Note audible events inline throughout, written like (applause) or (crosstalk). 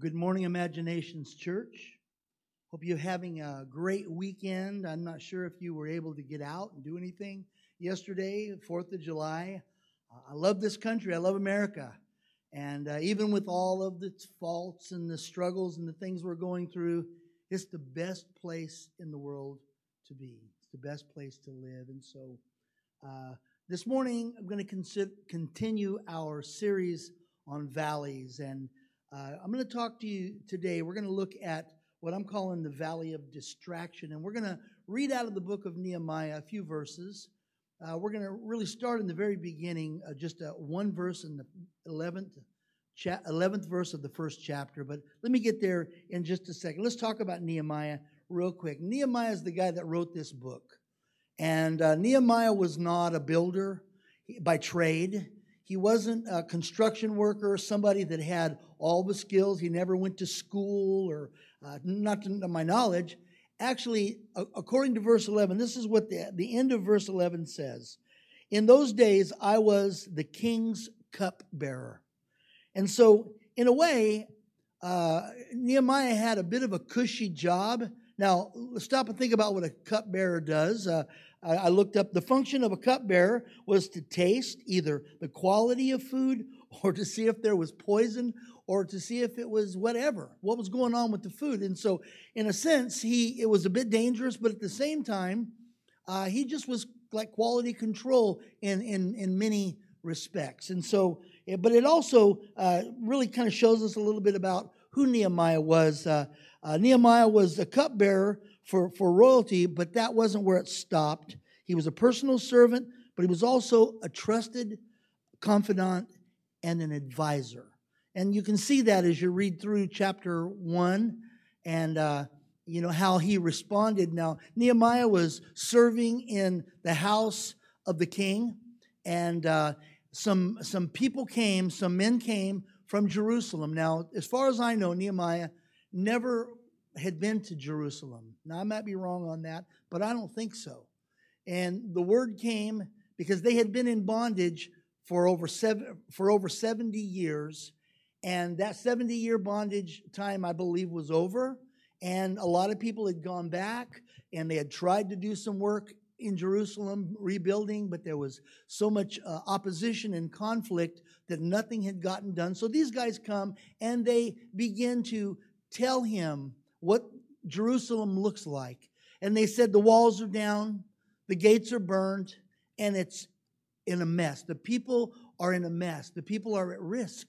good morning, Imaginations Church. Hope you're having a great weekend. I'm not sure if you were able to get out and do anything yesterday, 4th of July. I love this country. I love America. And uh, even with all of its faults and the struggles and the things we're going through, it's the best place in the world to be. It's the best place to live. And so uh, this morning, I'm going to continue our series on valleys. And uh, I'm going to talk to you today. We're going to look at what I'm calling the valley of distraction. And we're going to read out of the book of Nehemiah a few verses. Uh, we're going to really start in the very beginning, uh, just a, one verse in the 11th, cha- 11th verse of the first chapter. But let me get there in just a second. Let's talk about Nehemiah real quick. Nehemiah is the guy that wrote this book. And uh, Nehemiah was not a builder by trade. He wasn't a construction worker, somebody that had all the skills. He never went to school, or uh, not to my knowledge. Actually, according to verse 11, this is what the, the end of verse 11 says. In those days, I was the king's cupbearer. And so, in a way, uh, Nehemiah had a bit of a cushy job. Now, stop and think about what a cupbearer does. Uh, I looked up the function of a cupbearer was to taste either the quality of food (laughs) or to see if there was poison or to see if it was whatever, what was going on with the food. And so, in a sense, he it was a bit dangerous, but at the same time, uh, he just was like quality control in in in many respects. And so, eh, but it also uh, really kind of shows us a little bit about who Nehemiah was. Uh, uh Nehemiah was a cupbearer for, for royalty, but that wasn't where it stopped. He was a personal servant, but he was also a trusted confidant and an advisor. And you can see that as you read through chapter one and, uh, you know, how he responded. Now, Nehemiah was serving in the house of the king, and uh, some, some people came, some men came from Jerusalem. Now, as far as I know, Nehemiah never had been to Jerusalem. Now, I might be wrong on that, but I don't think so. And the word came because they had been in bondage for over, seven, for over 70 years. And that 70 year bondage time, I believe, was over. And a lot of people had gone back and they had tried to do some work in Jerusalem, rebuilding, but there was so much uh, opposition and conflict that nothing had gotten done. So these guys come and they begin to tell him what Jerusalem looks like. And they said the walls are down, the gates are burned, and it's in a mess. The people are in a mess. The people are at risk.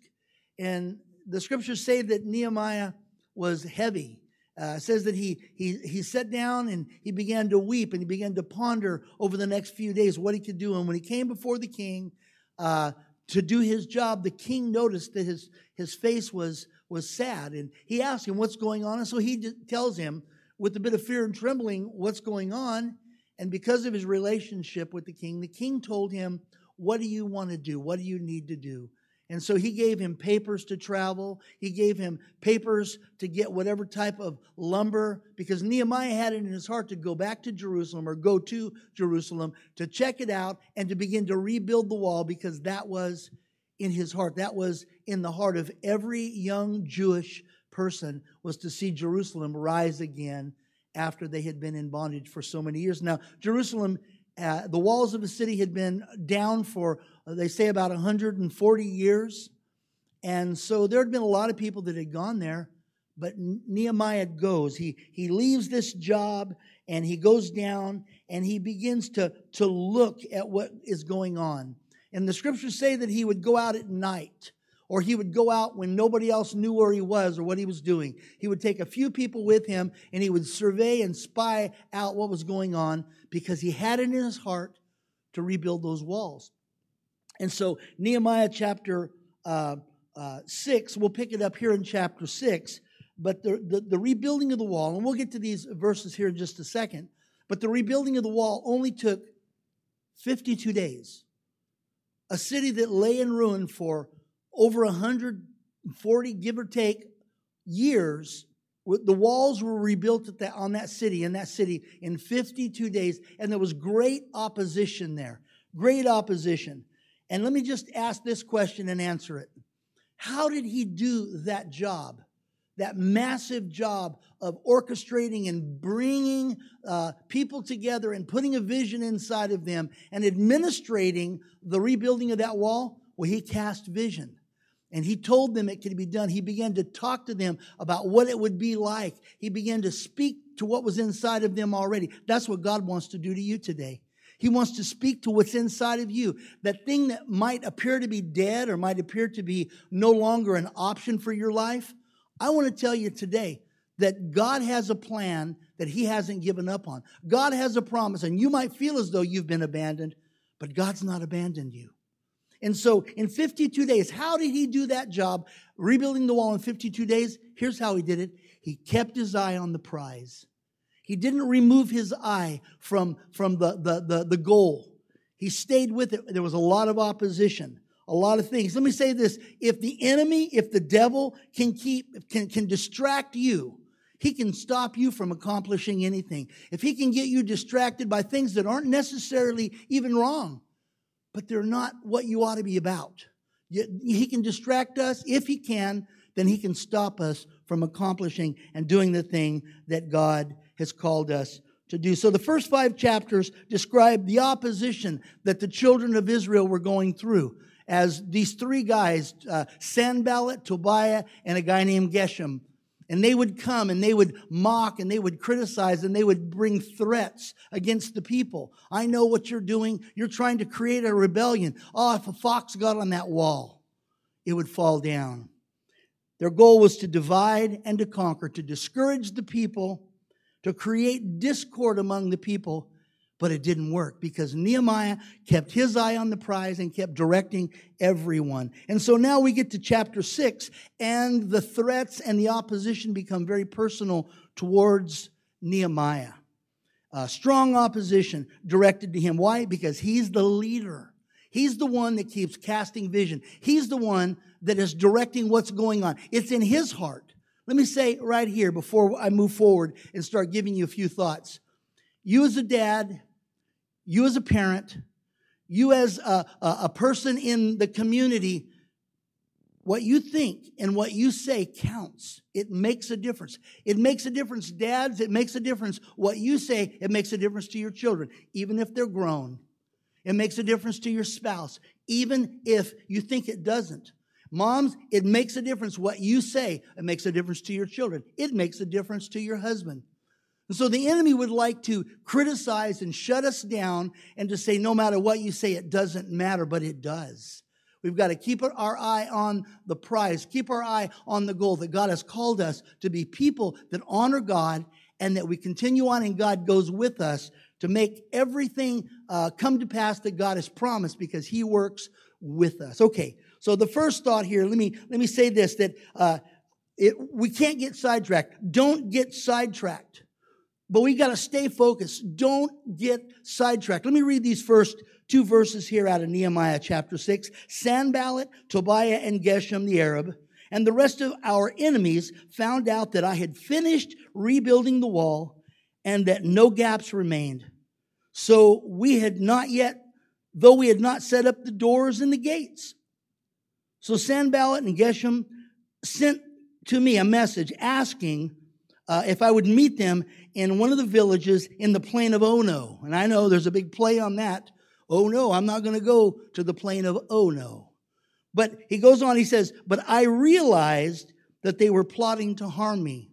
And the scriptures say that Nehemiah was heavy. Uh, says that he, he, he sat down and he began to weep and he began to ponder over the next few days what he could do. And when he came before the king uh, to do his job, the king noticed that his, his face was, was sad. And he asked him, What's going on? And so he tells him, with a bit of fear and trembling, what's going on. And because of his relationship with the king, the king told him, What do you want to do? What do you need to do? And so he gave him papers to travel. He gave him papers to get whatever type of lumber, because Nehemiah had it in his heart to go back to Jerusalem or go to Jerusalem to check it out and to begin to rebuild the wall, because that was in his heart. That was in the heart of every young Jewish person was to see Jerusalem rise again after they had been in bondage for so many years. Now, Jerusalem, uh, the walls of the city had been down for, uh, they say, about 140 years. And so there had been a lot of people that had gone there, but Nehemiah goes. He, he leaves this job and he goes down and he begins to, to look at what is going on. And the scriptures say that he would go out at night or he would go out when nobody else knew where he was or what he was doing. He would take a few people with him and he would survey and spy out what was going on because he had it in his heart to rebuild those walls. And so, Nehemiah chapter uh, uh, 6, we'll pick it up here in chapter 6, but the, the, the rebuilding of the wall, and we'll get to these verses here in just a second, but the rebuilding of the wall only took 52 days a city that lay in ruin for over 140, give or take, years. The walls were rebuilt at that, on that city, in that city, in 52 days, and there was great opposition there. Great opposition. And let me just ask this question and answer it. How did he do that job? that massive job of orchestrating and bringing uh, people together and putting a vision inside of them and administrating the rebuilding of that wall, well, he cast vision. And he told them it could be done. He began to talk to them about what it would be like. He began to speak to what was inside of them already. That's what God wants to do to you today. He wants to speak to what's inside of you. That thing that might appear to be dead or might appear to be no longer an option for your life. I want to tell you today that God has a plan that He hasn't given up on. God has a promise, and you might feel as though you've been abandoned, but God's not abandoned you. And so in 52 days, how did He do that job, rebuilding the wall in 52 days? Here's how He did it He kept His eye on the prize. He didn't remove his eye from, from the, the, the, the goal. He stayed with it. There was a lot of opposition, a lot of things. Let me say this. If the enemy, if the devil can keep, can, can distract you, he can stop you from accomplishing anything. If he can get you distracted by things that aren't necessarily even wrong, but they're not what you ought to be about. He can distract us. If he can, then he can stop us from accomplishing and doing the thing that God has called us to do. So the first five chapters describe the opposition that the children of Israel were going through as these three guys, uh, Sanballat, Tobiah, and a guy named Geshem, and they would come and they would mock and they would criticize and they would bring threats against the people. I know what you're doing. You're trying to create a rebellion. Oh, if a fox got on that wall, it would fall down. Their goal was to divide and to conquer, to discourage the people to create discord among the people, but it didn't work because Nehemiah kept his eye on the prize and kept directing everyone. And so now we get to chapter six, and the threats and the opposition become very personal towards Nehemiah. Uh, strong opposition directed to him. Why? Because he's the leader. He's the one that keeps casting vision. He's the one that is directing what's going on. It's in his heart. Let me say right here before I move forward and start giving you a few thoughts. You as a dad, you as a parent, you as a, a, person in the community, what you think and what you say counts. It makes a difference. It makes a difference, dads. It makes a difference. What you say, it makes a difference to your children, even if they're grown. It makes a difference to your spouse, even if you think it doesn't. Moms, it makes a difference what you say. It makes a difference to your children. It makes a difference to your husband. And so the enemy would like to criticize and shut us down and to say, no matter what you say, it doesn't matter, but it does. We've got to keep our eye on the prize, keep our eye on the goal that God has called us to be people that honor God and that we continue on and God goes with us to make everything uh, come to pass that God has promised because He works with us. Okay, so the first thought here, let me let me say this: that uh, it, we can't get sidetracked. Don't get sidetracked. But we got to stay focused. Don't get sidetracked. Let me read these first two verses here out of Nehemiah chapter 6. Sanballat, Tobiah, and Geshem the Arab, and the rest of our enemies found out that I had finished rebuilding the wall and that no gaps remained. So we had not yet, though we had not set up the doors and the gates. So Sanballat and Geshem sent to me a message asking uh, if I would meet them in one of the villages in the plain of Ono. And I know there's a big play on that. Oh no, I'm not going to go to the plain of Ono. But he goes on, he says, But I realized that they were plotting to harm me.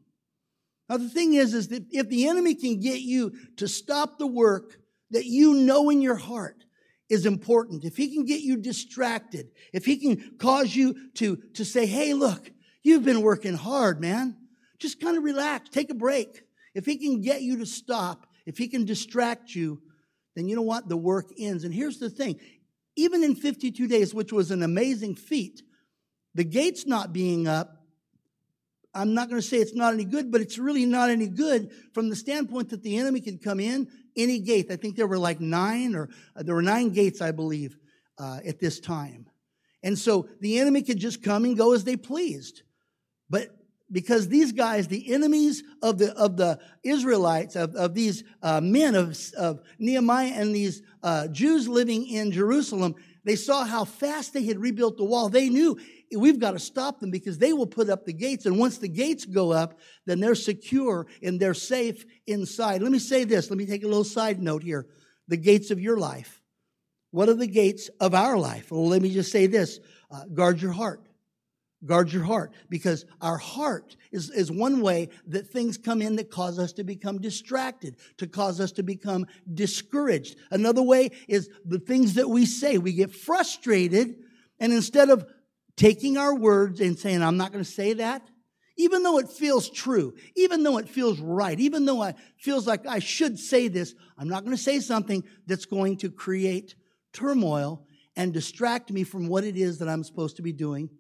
Now the thing is, is that if the enemy can get you to stop the work that you know in your heart is important, if he can get you distracted, if he can cause you to, to say, hey, look, you've been working hard, man. Just kind of relax, take a break. If he can get you to stop, if he can distract you, then you know what? The work ends. And here's the thing even in 52 days, which was an amazing feat, the gates not being up, I'm not going to say it's not any good, but it's really not any good from the standpoint that the enemy can come in any gate. I think there were like nine, or uh, there were nine gates, I believe, uh, at this time. And so the enemy could just come and go as they pleased. But because these guys, the enemies of the of the Israelites, of, of these uh, men of, of Nehemiah and these uh, Jews living in Jerusalem, they saw how fast they had rebuilt the wall. They knew we've got to stop them because they will put up the gates. And once the gates go up, then they're secure and they're safe inside. Let me say this. Let me take a little side note here. The gates of your life. What are the gates of our life? Well, let me just say this. Uh, guard your heart. Guard your heart because our heart is, is one way that things come in that cause us to become distracted, to cause us to become discouraged. Another way is the things that we say. We get frustrated and instead of taking our words and saying, I'm not going to say that, even though it feels true, even though it feels right, even though it feels like I should say this, I'm not going to say something that's going to create turmoil and distract me from what it is that I'm supposed to be doing.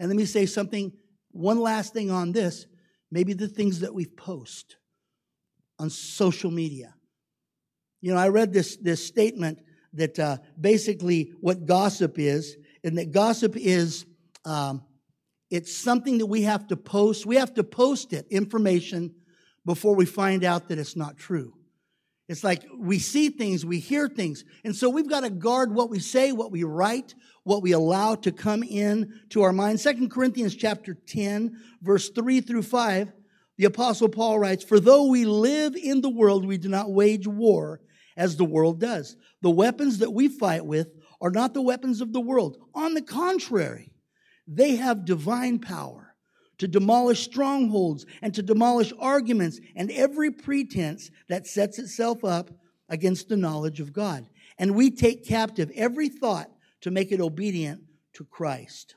And let me say something, one last thing on this. Maybe the things that we post on social media. You know, I read this, this statement that uh, basically what gossip is, and that gossip is um, it's something that we have to post. We have to post it, information, before we find out that it's not true. It's like we see things, we hear things. And so we've got to guard what we say, what we write, what we allow to come in to our mind. Second Corinthians chapter 10, verse 3 through 5, the apostle Paul writes, For though we live in the world, we do not wage war as the world does. The weapons that we fight with are not the weapons of the world. On the contrary, they have divine power to demolish strongholds and to demolish arguments and every pretense that sets itself up against the knowledge of God. And we take captive every thought to make it obedient to Christ.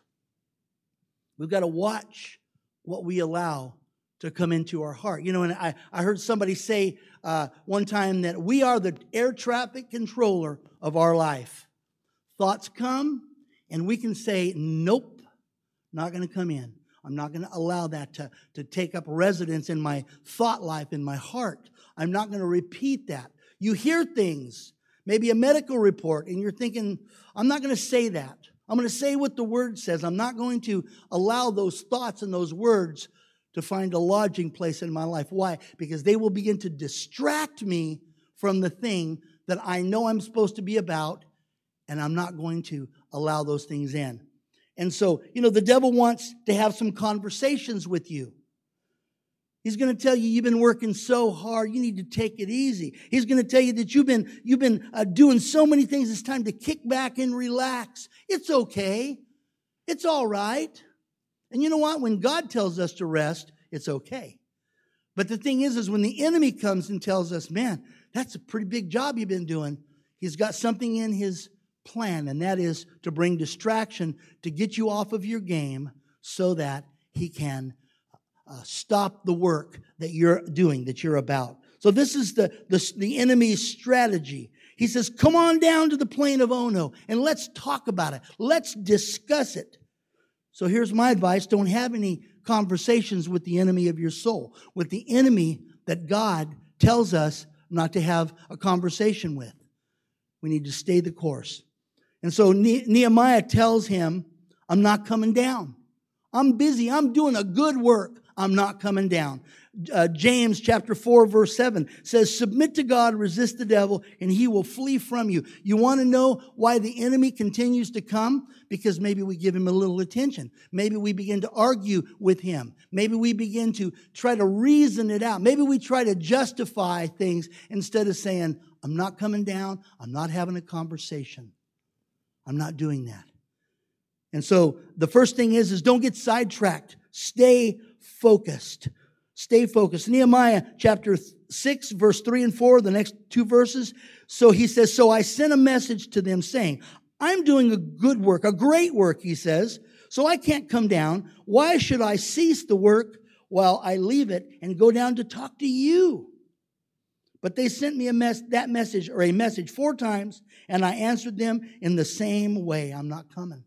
We've got to watch what we allow to come into our heart. You know, and I, I heard somebody say uh, one time that we are the air traffic controller of our life. Thoughts come, and we can say, Nope, not going to come in. I'm not going to allow that to, to take up residence in my thought life, in my heart. I'm not going to repeat that. You hear things, maybe a medical report, and you're thinking, I'm not going to say that. I'm going to say what the word says. I'm not going to allow those thoughts and those words to find a lodging place in my life. Why? Because they will begin to distract me from the thing that I know I'm supposed to be about, and I'm not going to allow those things in. And so, you know, the devil wants to have some conversations with you. He's going to tell you you've been working so hard. You need to take it easy. He's going to tell you that you've been you've been uh, doing so many things. It's time to kick back and relax. It's okay. It's all right. And you know what? When God tells us to rest, it's okay. But the thing is, is when the enemy comes and tells us, "Man, that's a pretty big job you've been doing," he's got something in his plan, and that is to bring distraction to get you off of your game so that he can uh, stop the work that you're doing, that you're about. So this is the, the, the enemy's strategy. He says, come on down to the plain of Ono and let's talk about it. Let's discuss it. So here's my advice. Don't have any conversations with the enemy of your soul, with the enemy that God tells us not to have a conversation with. We need to stay the course. And so Nehemiah tells him, I'm not coming down. I'm busy. I'm doing a good work. I'm not coming down. Uh, James chapter 4 verse 7 says, submit to God, resist the devil, and he will flee from you. You want to know why the enemy continues to come? Because maybe we give him a little attention. Maybe we begin to argue with him. Maybe we begin to try to reason it out. Maybe we try to justify things instead of saying, I'm not coming down. I'm not having a conversation. I'm not doing that. And so the first thing is, is don't get sidetracked. Stay focused. Stay focused. Nehemiah chapter 6, verse 3 and 4, the next two verses. So he says, So I sent a message to them saying, I'm doing a good work, a great work, he says, so I can't come down. Why should I cease the work while I leave it and go down to talk to you? But they sent me a mess, that message or a message four times, and I answered them in the same way. I'm not coming.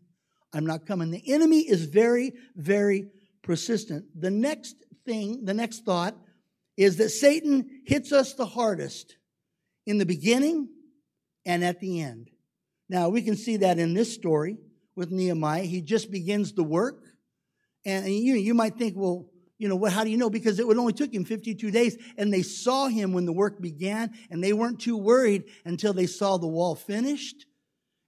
I'm not coming. The enemy is very, very persistent. The next thing, the next thought is that Satan hits us the hardest in the beginning and at the end. Now, we can see that in this story with Nehemiah. He just begins the work. And you, you might think, well, you know, what, how do you know? Because it would only took him 52 days and they saw him when the work began and they weren't too worried until they saw the wall finished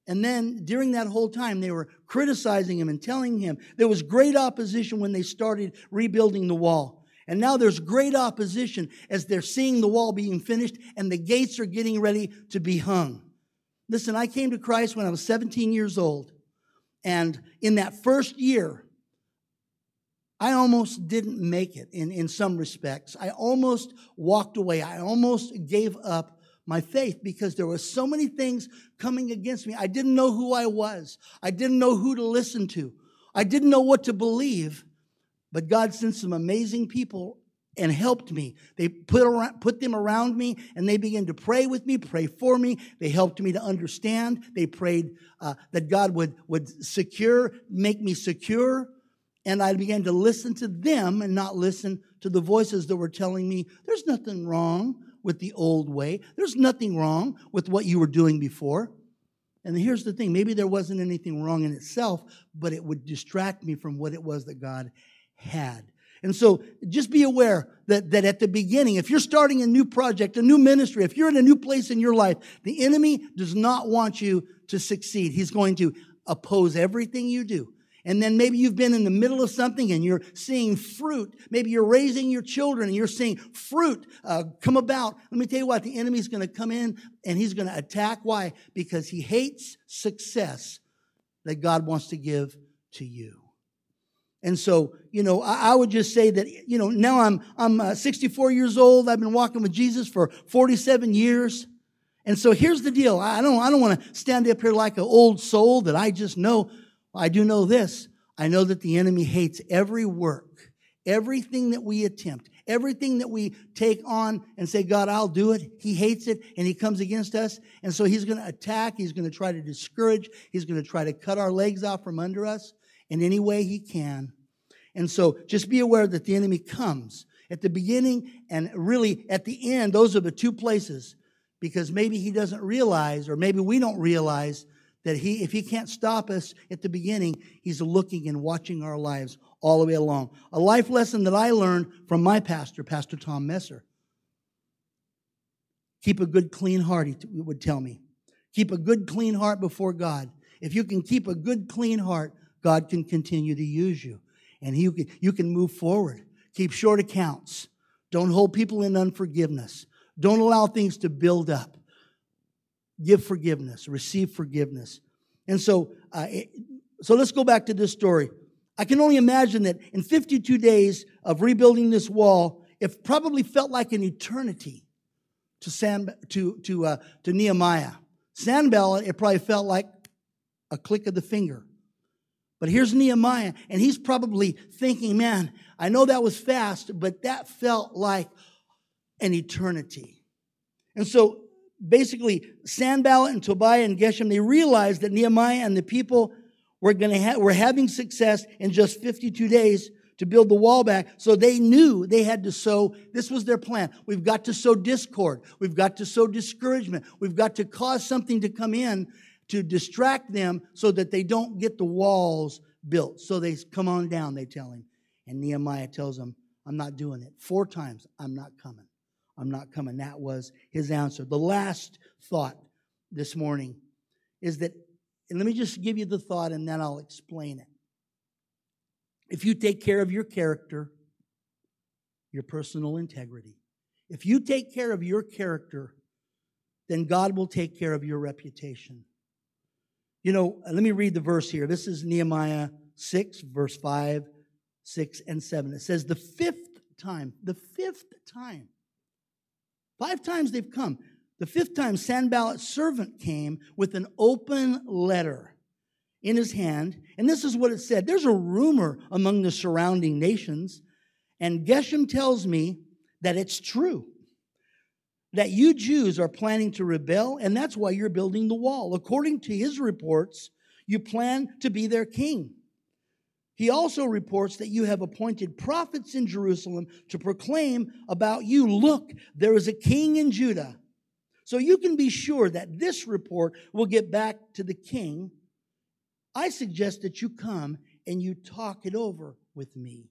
And then during that whole time, they were criticizing him and telling him there was great opposition when they started rebuilding the wall. And now there's great opposition as they're seeing the wall being finished and the gates are getting ready to be hung. Listen, I came to Christ when I was 17 years old. And in that first year, I almost didn't make it in, in some respects. I almost walked away. I almost gave up my faith because there were so many things coming against me. I didn't know who I was. I didn't know who to listen to. I didn't know what to believe. But God sent some amazing people and helped me. They put around, put them around me and they began to pray with me, pray for me. They helped me to understand. They prayed uh, that God would, would secure, make me secure. And I began to listen to them and not listen to the voices that were telling me there's nothing wrong with the old way. There's nothing wrong with what you were doing before. And here's the thing maybe there wasn't anything wrong in itself, but it would distract me from what it was that God had. And so just be aware that, that at the beginning, if you're starting a new project, a new ministry, if you're in a new place in your life, the enemy does not want you to succeed. He's going to oppose everything you do. And then maybe you've been in the middle of something and you're seeing fruit. Maybe you're raising your children and you're seeing fruit uh, come about. Let me tell you what, the enemy's going to come in and he's going to attack. Why? Because he hates success that God wants to give to you. And so, you know, I, I would just say that, you know, now I'm, I'm uh, 64 years old. I've been walking with Jesus for 47 years. And so here's the deal. I don't, I don't want to stand up here like an old soul that I just know I do know this. I know that the enemy hates every work, everything that we attempt, everything that we take on and say, God, I'll do it. He hates it and he comes against us. And so he's going to attack. He's going to try to discourage. He's going to try to cut our legs off from under us in any way he can. And so just be aware that the enemy comes at the beginning and really at the end. Those are the two places because maybe he doesn't realize or maybe we don't realize that he, if he can't stop us at the beginning, he's looking and watching our lives all the way along. A life lesson that I learned from my pastor, Pastor Tom Messer. Keep a good, clean heart, he would tell me. Keep a good, clean heart before God. If you can keep a good, clean heart, God can continue to use you. And he, you can move forward. Keep short accounts. Don't hold people in unforgiveness. Don't allow things to build up give forgiveness, receive forgiveness. And so, uh, so let's go back to this story. I can only imagine that in 52 days of rebuilding this wall, it probably felt like an eternity to San, to to uh, to Nehemiah. Sanballat, it probably felt like a click of the finger. But here's Nehemiah, and he's probably thinking, "Man, I know that was fast, but that felt like an eternity." And so basically Sanballat and Tobiah and Geshem, they realized that Nehemiah and the people were going to ha- were having success in just 52 days to build the wall back. So they knew they had to sow. This was their plan. We've got to sow discord. We've got to sow discouragement. We've got to cause something to come in to distract them so that they don't get the walls built. So they come on down, they tell him. And Nehemiah tells them, I'm not doing it. Four times, I'm not coming. I'm not coming. That was his answer. The last thought this morning is that, and let me just give you the thought and then I'll explain it. If you take care of your character, your personal integrity, if you take care of your character, then God will take care of your reputation. You know, let me read the verse here. This is Nehemiah 6, verse 5, 6, and 7. It says, The fifth time, the fifth time Five times they've come. The fifth time, Sanballat's servant came with an open letter in his hand. And this is what it said There's a rumor among the surrounding nations, and Geshem tells me that it's true. That you Jews are planning to rebel, and that's why you're building the wall. According to his reports, you plan to be their king. He also reports that you have appointed prophets in Jerusalem to proclaim about you look, there is a king in Judah. So you can be sure that this report will get back to the king. I suggest that you come and you talk it over with me.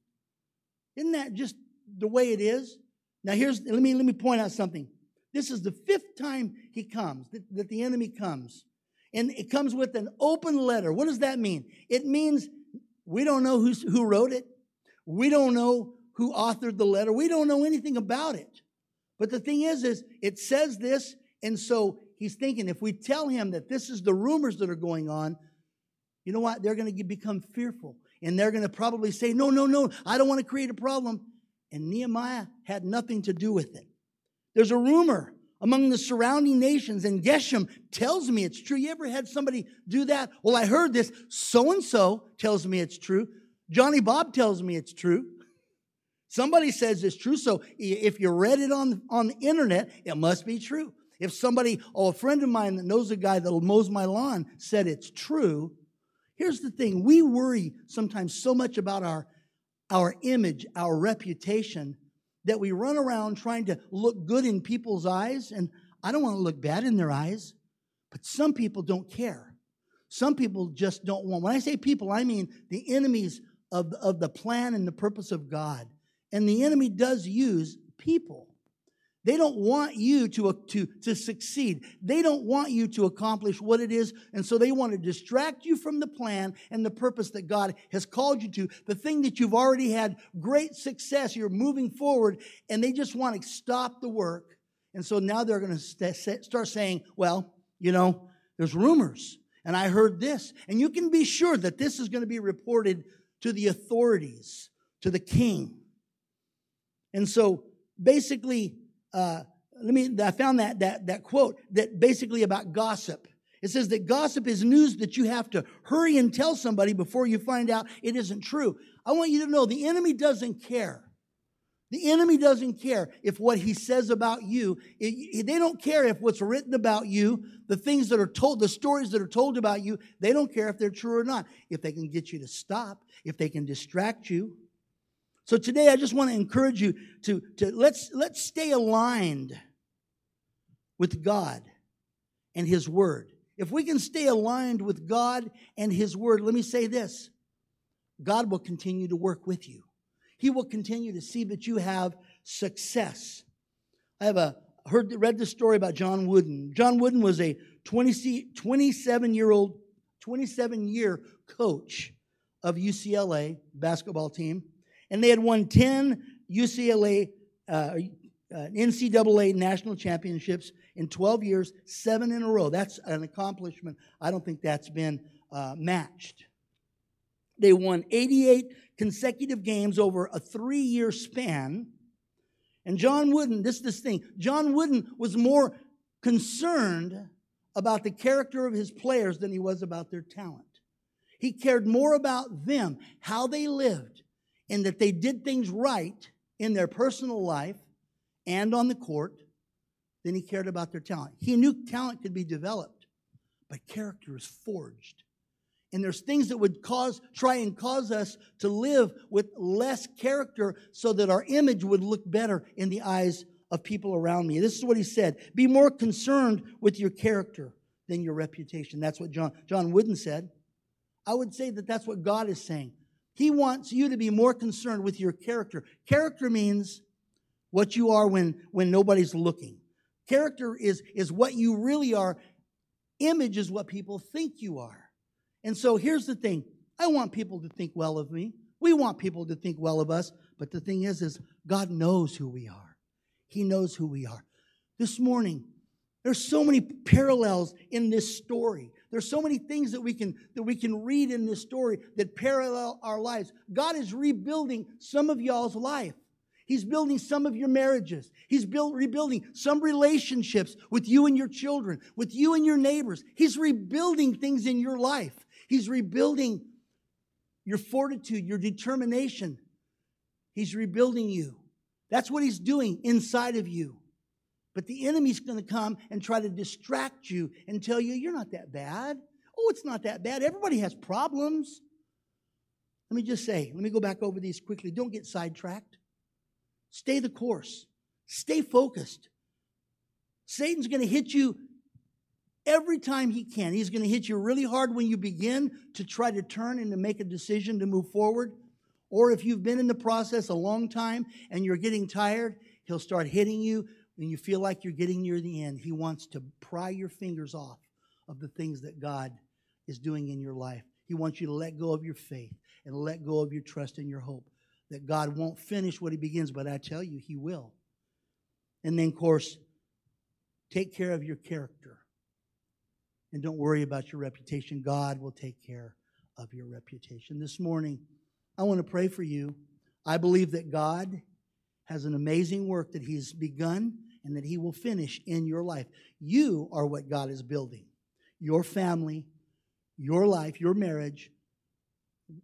Isn't that just the way it is? Now here's let me let me point out something. This is the fifth time he comes that, that the enemy comes. And it comes with an open letter. What does that mean? It means we don't know who's, who wrote it. We don't know who authored the letter. We don't know anything about it. But the thing is, is it says this, and so he's thinking if we tell him that this is the rumors that are going on, you know what? They're going to become fearful. And they're going to probably say, no, no, no, I don't want to create a problem. And Nehemiah had nothing to do with it. There's a rumor among the surrounding nations, and Geshem tells me it's true. You ever had somebody do that? Well, I heard this. So and so tells me it's true. Johnny Bob tells me it's true. Somebody says it's true. So if you read it on, on the internet, it must be true. If somebody, oh, a friend of mine that knows a guy that mows my lawn said it's true, here's the thing we worry sometimes so much about our, our image, our reputation, that we run around trying to look good in people's eyes. And I don't want to look bad in their eyes, but some people don't care. Some people just don't want. When I say people, I mean the enemies of, of the plan and the purpose of God. And the enemy does use people. They don't want you to, uh, to, to succeed. They don't want you to accomplish what it is. And so they want to distract you from the plan and the purpose that God has called you to. The thing that you've already had great success, you're moving forward, and they just want to stop the work. And so now they're going to st- start saying, well, you know, there's rumors. And I heard this. And you can be sure that this is going to be reported to the authorities, to the king. And so basically, uh, let me, I found that, that, that quote that basically about gossip. It says that gossip is news that you have to hurry and tell somebody before you find out it isn't true. I want you to know the enemy doesn't care. The enemy doesn't care if what he says about you, it, they don't care if what's written about you, the things that are told, the stories that are told about you, they don't care if they're true or not. If they can get you to stop, if they can distract you, so today I just want to encourage you to, to let's, let's stay aligned with God and His Word. If we can stay aligned with God and His Word, let me say this God will continue to work with you. He will continue to see that you have success. I have a heard read the story about John Wooden. John Wooden was a 20, 27 year old, 27 year coach of UCLA basketball team and they had won 10 UCLA, uh, uh, NCAA national championships in 12 years, seven in a row. That's an accomplishment. I don't think that's been uh, matched. They won 88 consecutive games over a three year span. And John Wooden, this this thing, John Wooden was more concerned about the character of his players than he was about their talent. He cared more about them, how they lived, in that they did things right in their personal life and on the court than he cared about their talent. He knew talent could be developed, but character is forged. And there's things that would cause, try and cause us to live with less character so that our image would look better in the eyes of people around me. This is what he said Be more concerned with your character than your reputation. That's what John, John Wooden said. I would say that that's what God is saying. He wants you to be more concerned with your character. Character means what you are when, when nobody's looking. Character is, is what you really are. Image is what people think you are. And so here's the thing. I want people to think well of me. We want people to think well of us. But the thing is, is God knows who we are. He knows who we are. This morning, there's so many parallels in this story. There's so many things that we can that we can read in this story that parallel our lives. God is rebuilding some of y'all's life. He's building some of your marriages. He's build, rebuilding some relationships with you and your children, with you and your neighbors. He's rebuilding things in your life. He's rebuilding your fortitude, your determination. He's rebuilding you. That's what he's doing inside of you. But the enemy's going to come and try to distract you and tell you, you're not that bad. Oh, it's not that bad. Everybody has problems. Let me just say, let me go back over these quickly. Don't get sidetracked. Stay the course. Stay focused. Satan's going to hit you every time he can. He's going to hit you really hard when you begin to try to turn and to make a decision to move forward. Or if you've been in the process a long time and you're getting tired, he'll start hitting you when you feel like you're getting near the end, He wants to pry your fingers off of the things that God is doing in your life. He wants you to let go of your faith and let go of your trust and your hope that God won't finish what He begins, but I tell you, He will. And then, of course, take care of your character. And don't worry about your reputation. God will take care of your reputation. This morning, I want to pray for you. I believe that God has an amazing work that He's begun and that He will finish in your life. You are what God is building. Your family, your life, your marriage,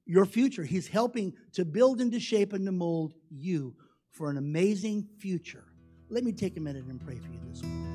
your future. He's helping to build and to shape and to mold you for an amazing future. Let me take a minute and pray for you this morning.